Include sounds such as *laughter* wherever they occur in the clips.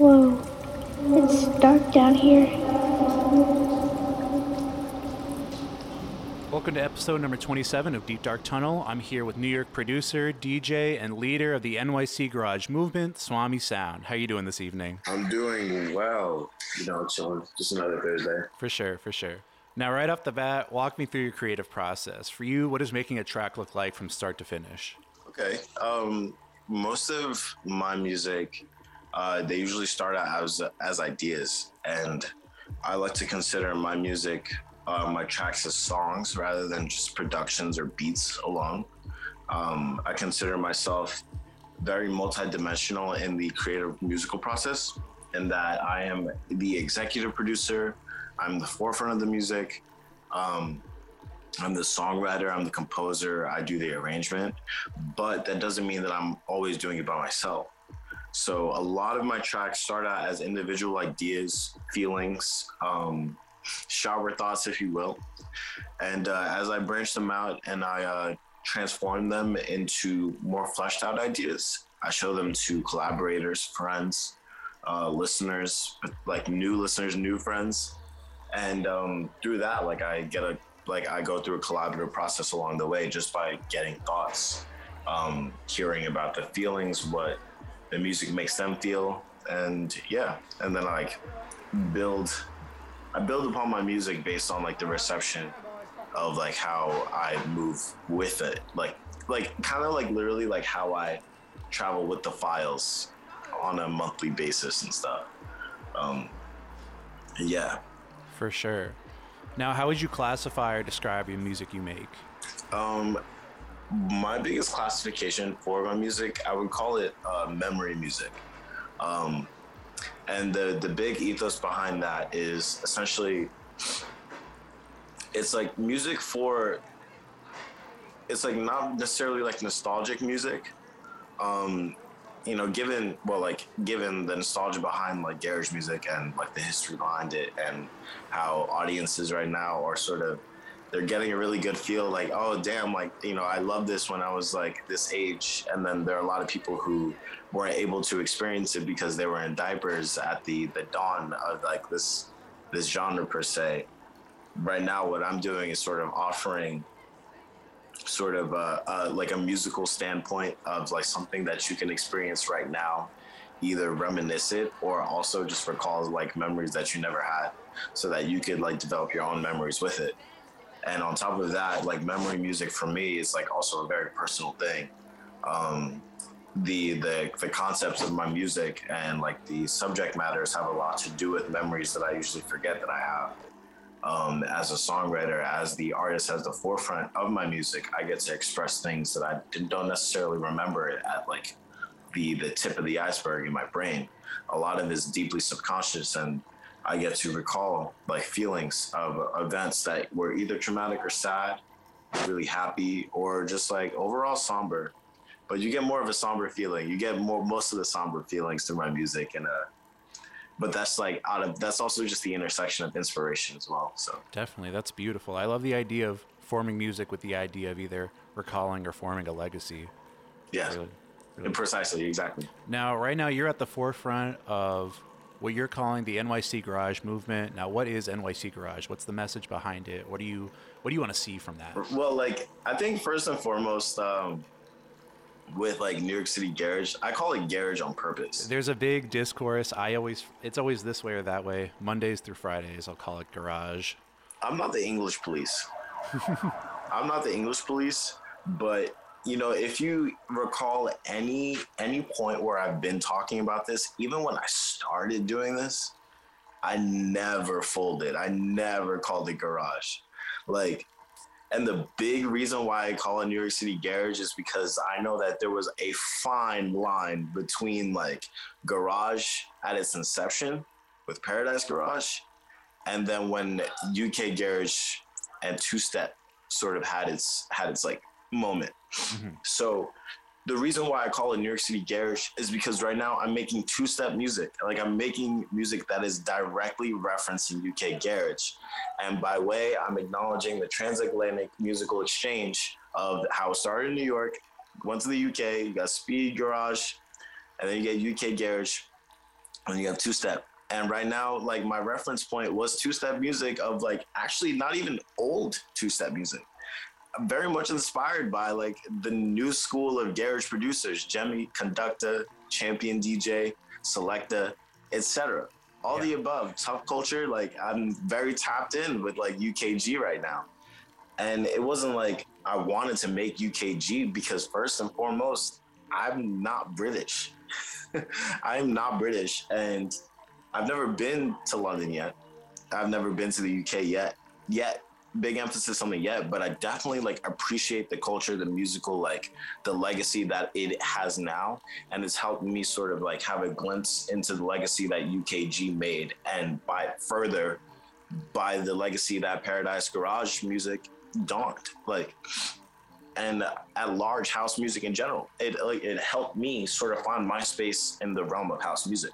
Whoa, it's dark down here. Welcome to episode number 27 of Deep Dark Tunnel. I'm here with New York producer, DJ, and leader of the NYC Garage movement, Swami Sound. How are you doing this evening? I'm doing well. You know, chilling. Just another Thursday. For sure, for sure. Now, right off the bat, walk me through your creative process. For you, what does making a track look like from start to finish? Okay. Um, most of my music, uh, they usually start out as as ideas, and I like to consider my music, uh, my tracks as songs rather than just productions or beats alone. Um, I consider myself very multidimensional in the creative musical process, in that I am the executive producer. I'm the forefront of the music. Um, I'm the songwriter, I'm the composer, I do the arrangement, but that doesn't mean that I'm always doing it by myself. So a lot of my tracks start out as individual ideas, feelings, um, shower thoughts, if you will. And uh, as I branch them out and I uh, transform them into more fleshed out ideas, I show them to collaborators, friends, uh, listeners, like new listeners, new friends and um, through that like i get a like i go through a collaborative process along the way just by getting thoughts um, hearing about the feelings what the music makes them feel and yeah and then like build i build upon my music based on like the reception of like how i move with it like like kind of like literally like how i travel with the files on a monthly basis and stuff um yeah For sure. Now, how would you classify or describe your music you make? Um, my biggest classification for my music, I would call it uh, memory music. Um, and the the big ethos behind that is essentially, it's like music for. It's like not necessarily like nostalgic music. Um, you know, given well, like given the nostalgia behind like garage music and like the history behind it, and how audiences right now are sort of they're getting a really good feel like oh damn like you know i love this when i was like this age. And then there are a lot of people who weren't able to experience it because they were in diapers at the the dawn of like this this genre per se. Right now what i'm doing is sort of offering sort of uh, uh, like a musical standpoint of like something that you can experience right now either reminisce it or also just recall like memories that you never had so that you could like develop your own memories with it and on top of that like memory music for me is like also a very personal thing um the the the concepts of my music and like the subject matters have a lot to do with memories that i usually forget that i have um, as a songwriter, as the artist, as the forefront of my music, I get to express things that I don't necessarily remember it at like the the tip of the iceberg in my brain. A lot of it is deeply subconscious, and I get to recall like feelings of events that were either traumatic or sad, really happy, or just like overall somber. But you get more of a somber feeling. You get more most of the somber feelings through my music, and uh, but that's like out of that's also just the intersection of inspiration as well. So Definitely, that's beautiful. I love the idea of forming music with the idea of either recalling or forming a legacy. yeah, Really, really precisely, exactly. Now, right now, you're at the forefront of what you're calling the NYC Garage movement. Now, what is NYC Garage? What's the message behind it? What do you what do you want to see from that? Well, like I think first and foremost, um, with like New York City Garage, I call it garage on purpose. There's a big discourse. I always it's always this way or that way. Mondays through Fridays, I'll call it garage. I'm not the English police. *laughs* I'm not the English police, but you know, if you recall any any point where I've been talking about this, even when I started doing this, I never folded. I never called it garage. Like and the big reason why I call it New York City Garage is because I know that there was a fine line between like garage at its inception with Paradise Garage, and then when UK Garage and Two Step sort of had its had its like moment. Mm-hmm. So the reason why I call it New York City Garage is because right now I'm making two step music. Like I'm making music that is directly referencing UK Garage. And by way, I'm acknowledging the transatlantic musical exchange of how it started in New York, went to the UK, you got Speed Garage, and then you get UK Garage. and you have two step. And right now, like my reference point was two step music of like actually not even old two step music. I'm very much inspired by like the new school of garage producers, Jemmy, Conducta, Champion DJ, Selecta, etc. All yeah. the above, tough culture. Like I'm very tapped in with like UKG right now. And it wasn't like I wanted to make UKG because first and foremost, I'm not British. *laughs* I'm not British and I've never been to London yet. I've never been to the UK yet. Yet big emphasis on the yet, but I definitely like appreciate the culture, the musical, like the legacy that it has now. And it's helped me sort of like have a glimpse into the legacy that UKG made and by further by the legacy that Paradise Garage music dawned. Like and at large house music in general. It like it helped me sort of find my space in the realm of house music.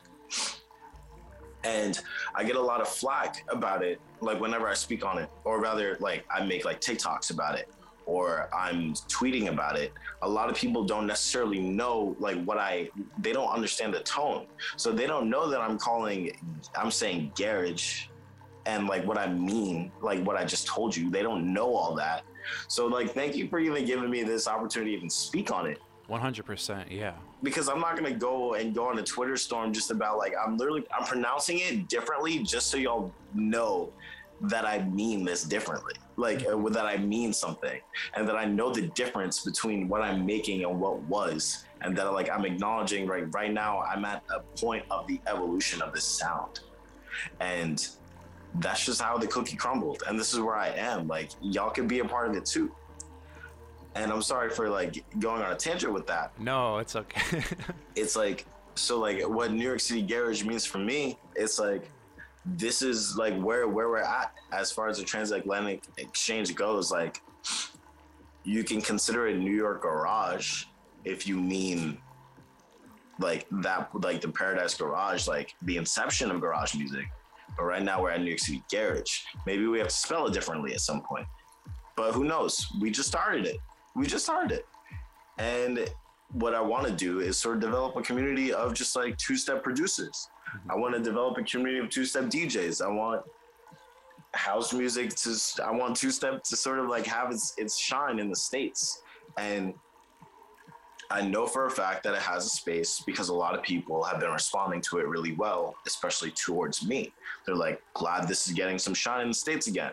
And I get a lot of flack about it, like whenever I speak on it, or rather, like I make like TikToks about it, or I'm tweeting about it. A lot of people don't necessarily know like what I, they don't understand the tone. So they don't know that I'm calling, I'm saying garage and like what I mean, like what I just told you. They don't know all that. So like, thank you for even giving me this opportunity to even speak on it. 100%, yeah. Because I'm not going to go and go on a Twitter storm just about like I'm literally I'm pronouncing it differently just so y'all know that I mean this differently. Like uh, that I mean something and that I know the difference between what I'm making and what was and that like I'm acknowledging right right now I'm at a point of the evolution of this sound. And that's just how the cookie crumbled and this is where I am. Like y'all can be a part of it too. And I'm sorry for like going on a tangent with that. No, it's okay. *laughs* it's like so like what New York City Garage means for me, it's like this is like where where we're at as far as the transatlantic exchange goes. Like you can consider it New York Garage if you mean like that like the Paradise Garage, like the inception of garage music. But right now we're at New York City Garage. Maybe we have to spell it differently at some point. But who knows? We just started it we just started it. And what I want to do is sort of develop a community of just like two step producers. Mm-hmm. I want to develop a community of two step DJs. I want house music to, I want two step to sort of like have its, its shine in the States. And I know for a fact that it has a space because a lot of people have been responding to it really well, especially towards me. They're like, glad this is getting some shine in the States again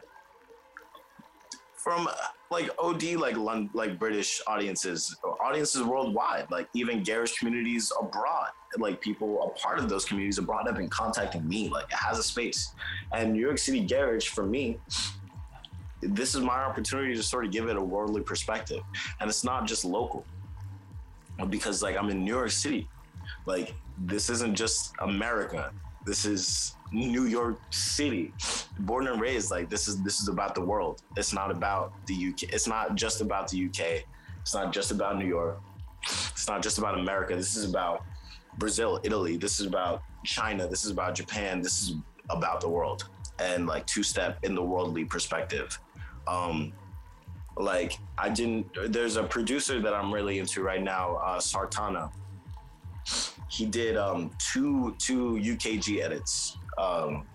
from uh, like OD like like British audiences, audiences worldwide, like even garish communities abroad, like people a part of those communities abroad have been contacting me. Like it has a space, and New York City garage for me. This is my opportunity to sort of give it a worldly perspective, and it's not just local. Because like I'm in New York City, like this isn't just America. This is New York City, born and raised. Like this is this is about the world. It's not about the UK. It's not just about the UK. It's not just about New York. It's not just about America. This is about Brazil, Italy. This is about China. This is about Japan. This is about the world and like two step in the worldly perspective. Um, like I didn't. There's a producer that I'm really into right now, uh, Sartana. He did um, two two UKG edits um,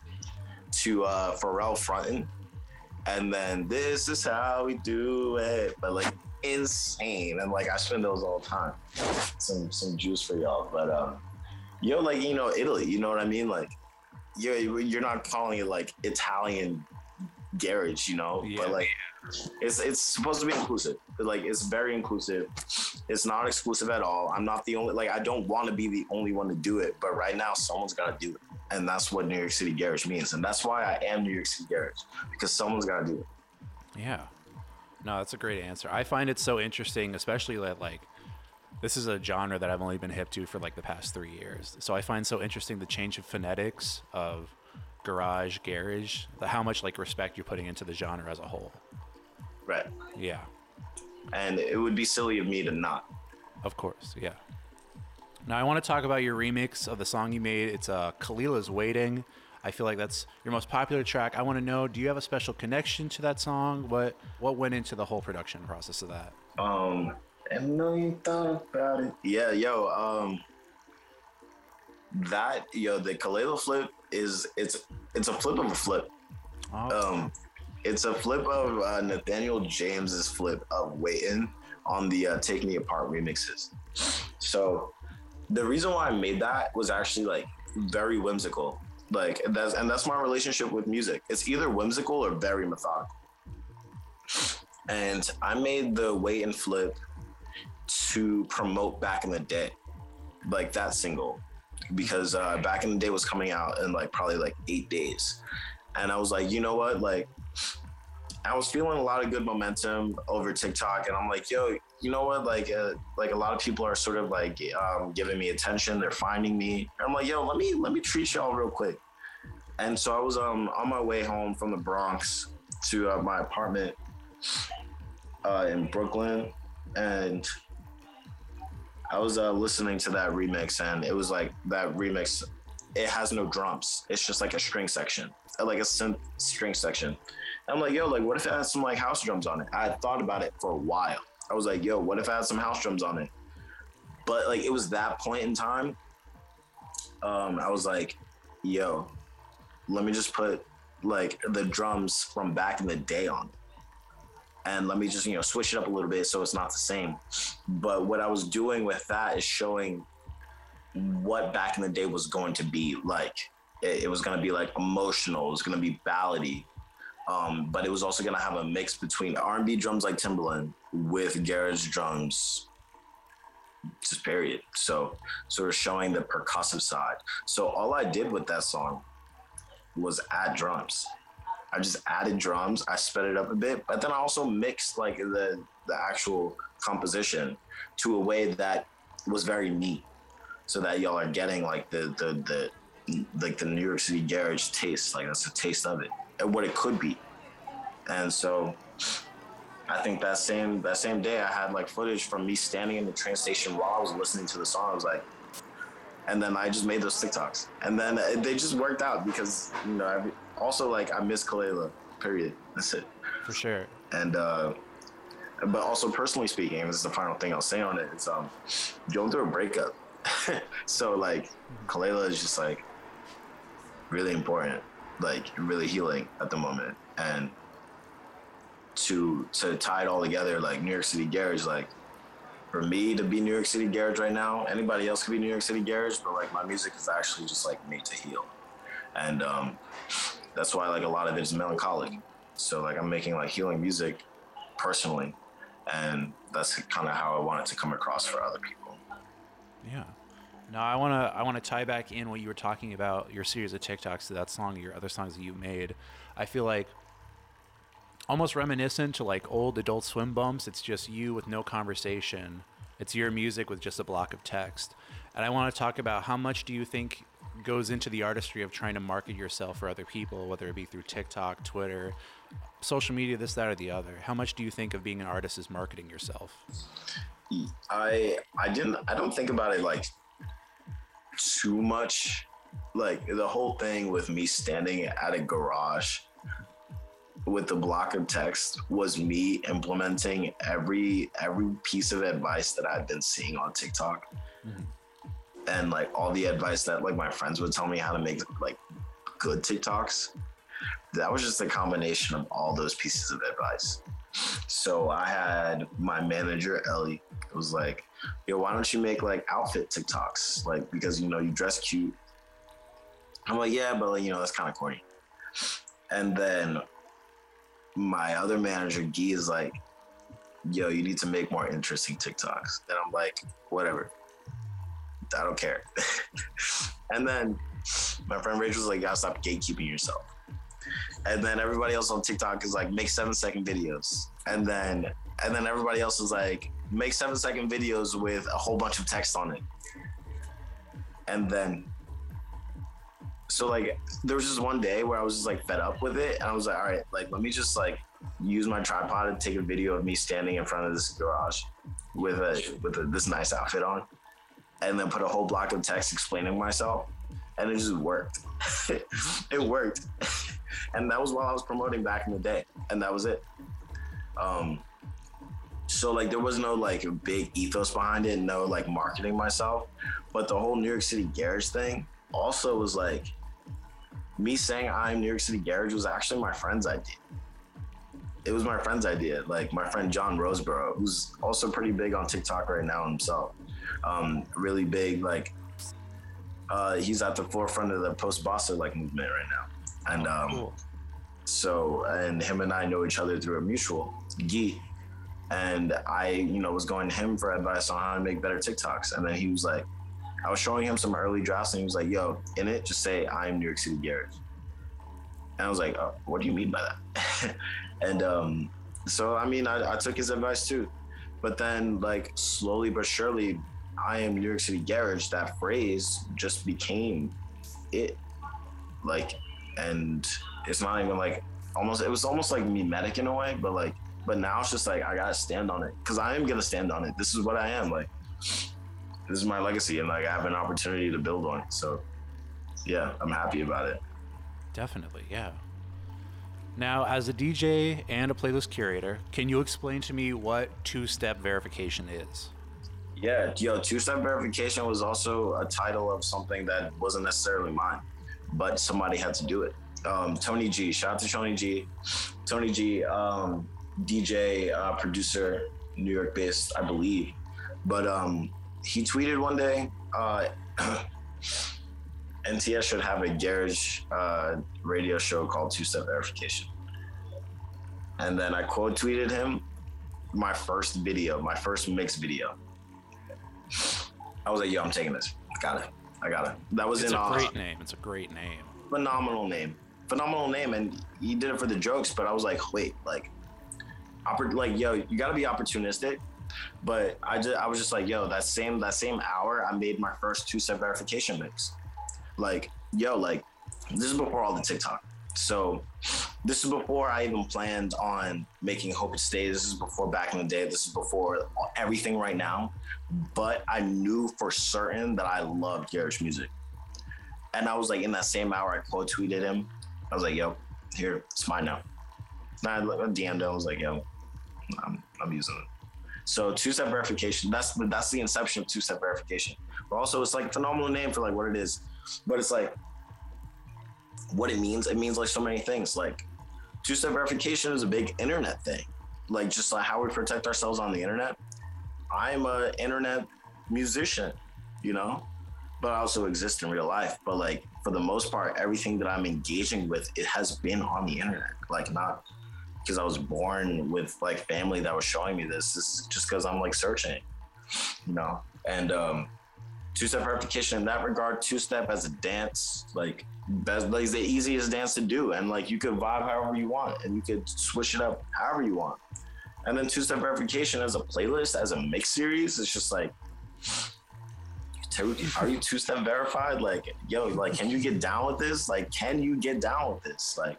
to uh, Pharrell fronting, and then this is how we do it, but like insane, and like I spend those all the time. Some some juice for y'all, but um, yo, like you know Italy, you know what I mean? Like you're you're not calling it like Italian garage, you know, yeah. but like it's it's supposed to be inclusive. Like it's very inclusive. It's not exclusive at all. I'm not the only like I don't want to be the only one to do it, but right now someone's got to do it and that's what New York City Garage means, and that's why I am New York City Garage because someone's got to do it. Yeah, no, that's a great answer. I find it so interesting, especially that like this is a genre that I've only been hip to for like the past three years. So I find so interesting the change of phonetics of garage, garage, the, how much like respect you're putting into the genre as a whole. Right. Yeah. And it would be silly of me to not. Of course, yeah. Now I want to talk about your remix of the song you made. It's uh, Kelela's Waiting. I feel like that's your most popular track. I want to know, do you have a special connection to that song? What what went into the whole production process of that? Um, I know you thought about it. Yeah, yo, um, that yo, the Kelela flip is it's it's a flip of a flip. Oh, Um, it's a flip of uh, Nathaniel James's flip of Waiting on the uh, Take Me Apart remixes. So the reason why I made that was actually like very whimsical. Like that's and that's my relationship with music. It's either whimsical or very methodical. And I made the Wait and Flip to promote back in the day, like that single, because uh, back in the day was coming out in like probably like eight days, and I was like, you know what, like I was feeling a lot of good momentum over TikTok, and I'm like, yo, you know what? Like, uh, like a lot of people are sort of like um, giving me attention. They're finding me. I'm like, yo, let me let me treat y'all real quick. And so I was um on my way home from the Bronx to uh, my apartment uh, in Brooklyn, and I was uh, listening to that remix, and it was like that remix. It has no drums. It's just like a string section, uh, like a synth string section. I'm like, yo, like, what if it had some like house drums on it? I thought about it for a while. I was like, yo, what if I had some house drums on it? But like, it was that point in time. Um, I was like, yo, let me just put like the drums from back in the day on it. And let me just, you know, switch it up a little bit so it's not the same. But what I was doing with that is showing what back in the day was going to be like. It, it was going to be like emotional. It was going to be ballady. Um, but it was also going to have a mix between R&B drums like Timbaland with garage drums, just period. So sort of showing the percussive side. So all I did with that song was add drums. I just added drums. I sped it up a bit, but then I also mixed like the the actual composition to a way that was very neat, so that y'all are getting like the the the like the New York City garage taste. Like that's a taste of it and what it could be. And so I think that same that same day I had like footage from me standing in the train station while I was listening to the song. I was like, and then I just made those TikToks, and then they just worked out because you know every, also like I miss Kelela. Period. That's it. for sure. And uh, but also personally speaking, this is the final thing I'll say on it. It's um going through a breakup. *laughs* so like Kelela is just like really important, like really healing at the moment, and to to tie it all together, like New York City Garage, like for me to be New York City Garage right now, anybody else could be New York City Garage, but like my music is actually just like made to heal, and um, that's why like a lot of it is melancholic. So like I'm making like healing music personally, and that's kind of how I want it to come across for other people. Yeah. No, I wanna I wanna tie back in what you were talking about your series of TikToks to that song, your other songs that you made. I feel like almost reminiscent to like old Adult Swim bumps. It's just you with no conversation. It's your music with just a block of text. And I want to talk about how much do you think goes into the artistry of trying to market yourself for other people, whether it be through TikTok, Twitter, social media, this, that, or the other. How much do you think of being an artist is marketing yourself? I I didn't I don't think about it like too much. Like the whole thing with me standing at a garage with the block of text was me implementing every every piece of advice that I've been seeing on TikTok. Mm-hmm. And like all the advice that like my friends would tell me how to make like good TikToks. That was just a combination of all those pieces of advice. So I had my manager Ellie was like, "Yo, why don't you make like outfit TikToks? Like because you know you dress cute." I'm like, "Yeah, but like, you know that's kind of corny." And then my other manager Guy is like, "Yo, you need to make more interesting TikToks." And I'm like, "Whatever, I don't care." *laughs* and then my friend Rachel was like, "You gotta stop gatekeeping yourself." And then everybody else on TikTok is like, make seven second videos. And then and then everybody else is like, make seven second videos with a whole bunch of text on it. And then so like there was just one day where I was just like fed up with it and I was like, all right, like let me just like use my tripod and take a video of me standing in front of this garage with a with a, this nice outfit on and then put a whole block of text explaining myself and it just worked. *laughs* it worked. *laughs* and that was while I was promoting back in the day, and that was it. Um, so like there was no like big ethos behind it, no like marketing myself. But the whole New York City garage thing also was like me saying I'm New York City garage was actually my friend's idea. It was my friend's idea, like my friend John Roseborough, who's also pretty big on TikTok right now himself. Um, really big, like uh, he's at the forefront of the post Bossa like movement right now, and um, Cool. so and him and I know each other through a mutual, Gee. And I, you know, was going to him for advice on how to make better TikToks. And then he was like, I was showing him some early drafts and he was like, yo, in it, just say I'm New York City Garage. And I was like, oh, what do you mean by that? *laughs* and um, so I mean I, I took his advice too. But then like slowly but surely, I am New York City Garage, that phrase just became it. Like and it's not even like almost it was almost like mimetic in a way but like but now it's just like i gotta stand on it because i am gonna stand on it this is what i am like this is my legacy and like i have an opportunity to build on it. So yeah i'm happy about it. Definitely, yeah. Now, as a DJ and a playlist curator, can you explain to me what two-step verification is? yeah yo two-step verification was also a title of something that wasn't necessarily mine but somebody had to do it. Um, tony g shout out to tony g. Tony g um, dj uh, producer new york based i believe. But um, he tweeted one day uh, *clears throat* nts should have a garage uh, radio show called two-step verification and then i quote tweeted him my first video my first mix video I was like, yo, I'm taking this. I got it. I got it. That was It's in a uh, great name. It's a great name. phenomenal name. Phenomenal name. And he did it for the jokes, but I was like, wait, like, oppor- like, yo, you gotta be opportunistic. But I just I was just like, yo, that same that same hour, I made my first two-step verification mix. Like, yo, like, this is before all the TikTok. So this is before I even planned on making Hope It Stay. This is before back in the day. This is before everything right now. But I knew for certain that I loved garage music. And I was like, in that same hour, I quote tweeted him. I was like, yo, here, it's mine now. And I DM'd him. I was like, yo, I'm, I'm using it. So two step verification. That's the that's the inception of two step verification. But also, it's like a phenomenal name for like what it is. But it's like what it means. It means like so many things. Like two step verification is a big internet thing. Like just like how we protect ourselves on the internet. I'm a internet musician, you know, but I also exist in real life. But like for the most part, everything that I'm engaging with, it has been on the internet. Like not because I was born with like family that was showing me this. This is just because I'm like searching, you know. And um, two-step verification in that regard, two-step as a dance, like best, like the easiest dance to do, and like you could vibe however you want, and you could switch it up however you want. And then two-step verification as a playlist, as a mix series, it's just like. Are you two-step verified? Like, yo, like, can you get down with this? Like, can you get down with this? Like,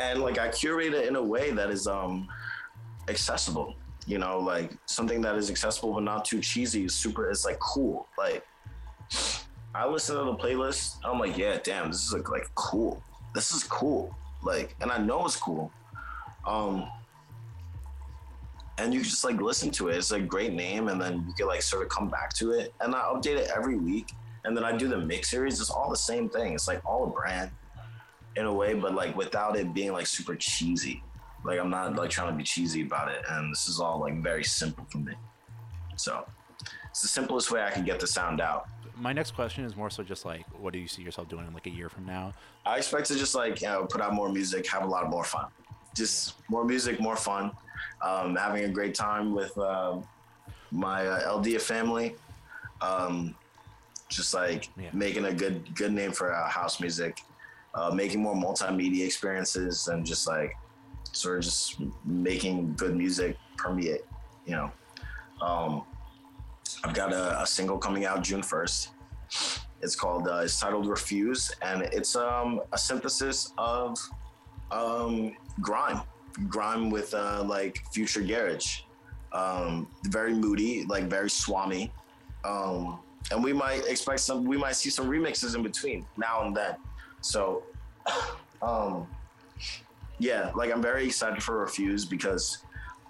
and like I curate it in a way that is um accessible. You know, like something that is accessible but not too cheesy. Super. It's like cool. Like I listen to the playlist. I'm like, yeah, damn, this is like, like cool. This is cool. Like, and I know it's cool. Um, and you just like listen to it. It's a great name, and then you can like sort of come back to it. And I update it every week. And then I do the mix series. It's all the same thing. It's like all a brand in a way, but like without it being like super cheesy. Like I'm not like trying to be cheesy about it, and this is all like very simple for me. So it's the simplest way I can get the sound out. My next question is more so just like, what do you see yourself doing in like a year from now? I expect to just like you know put out more music, have a lot more fun, just more music, more fun, um, having a great time with um, my uh, LD family, um, just like Yeah. making a good good name for uh, house music, uh, making more multimedia experiences, and just like sort of just making good music permeate, you know. Um, I've got a, a single coming out June first. It's called uh, it's titled Refuse, and it's um a synthesis of um grime, grime with uh like future garage, um very moody, like very swami, um and we might expect some we might see some remixes in between now and then. So, um yeah, like I'm very excited for Refuse because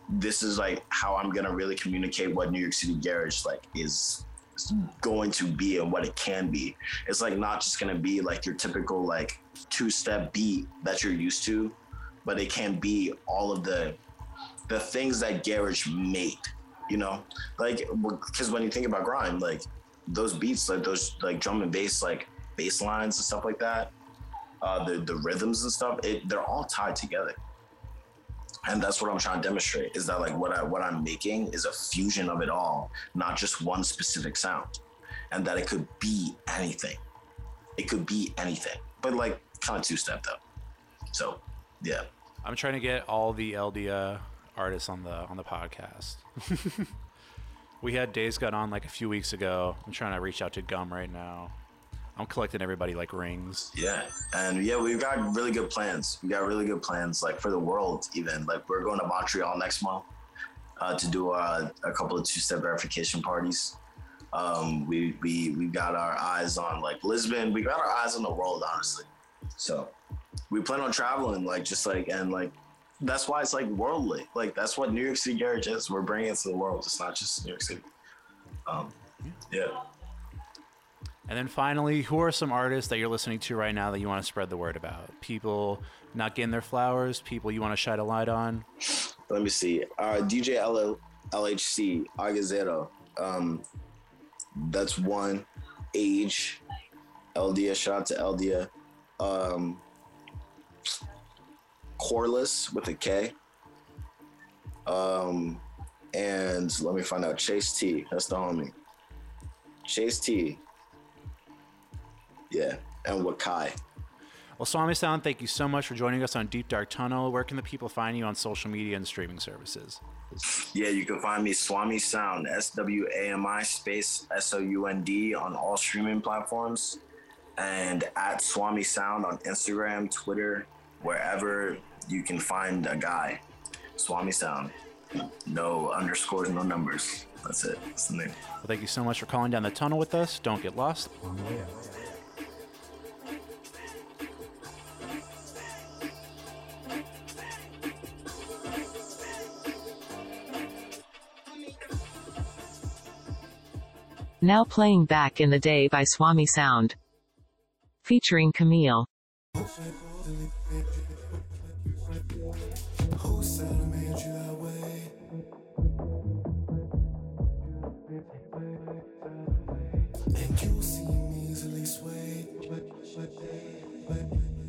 this is like how I'm gonna really communicate what New York City Garage like is going to be and what it can be. It's like not just gonna be like your typical like two step beat that you're used to, but it can be all of the the things that Garage made. You know, like because when you think about grime, like those beats, like those like drum and bass, like bass lines and stuff like that, uh, the the rhythms and stuff, it, they're all tied together and that's what I'm trying to demonstrate is that like what I what I'm making is a fusion of it all, not just one specific sound, and that it could be anything. It could be anything, but like kind of two step though. So, yeah. I'm trying to get all the Eldia artists on the on the podcast. *laughs* we had Days Got on like a few weeks ago. I'm trying to reach out to Gum right now. I'm collecting everybody like rings. Yeah, and yeah, we've got really good plans. We got really good plans, like for the world, even. Like we're going to Montreal next month uh, to do a, a couple of two-step verification parties. Um, we we we got our eyes on like Lisbon. We got our eyes on the world, honestly. So we plan on traveling, like just like and like that's why it's like worldly. Like that's what New York City Garage is. We're bringing it to the world. It's not just New York City. Um, yeah. And then finally, who are some artists that you're listening to right now that you want to spread the word about? People not getting their flowers, people you want to shine a light on? Let me see. Uh, DJ L- LHC, Agazero. Um, that's one. Age, Eldia, shout out to Eldia. Um, Corliss with a K. Um, and let me find out. Chase T, that's the homie. Chase T, yeah, and Wakai. Well, Swami Sound, thank you so much for joining us on Deep Dark Tunnel. Where can the people find you on social media and streaming services? Yeah, you can find me Swami Sound, S W A M I space S O U N D on all streaming platforms, and at Swami Sound on Instagram, Twitter, wherever you can find a guy. Swami Sound. No underscores, no numbers. That's it. That's the name. Well, thank you so much for calling down the tunnel with us. Don't get lost oh, on the Now playing Back in the Day by Swami Sound. Featuring Camille. And you easily but, but, but,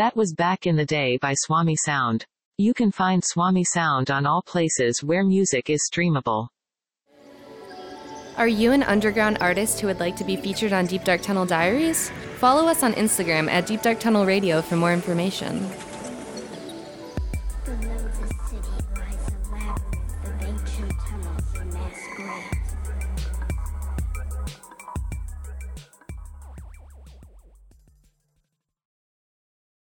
That was Back in the Day by Swami Sound. You can find Swami Sound on all places where music is streamable. Are you an underground artist who would like to be featured on Deep Dark Tunnel Diaries? Follow us on Instagram at Deep Dark Tunnel Radio for more information.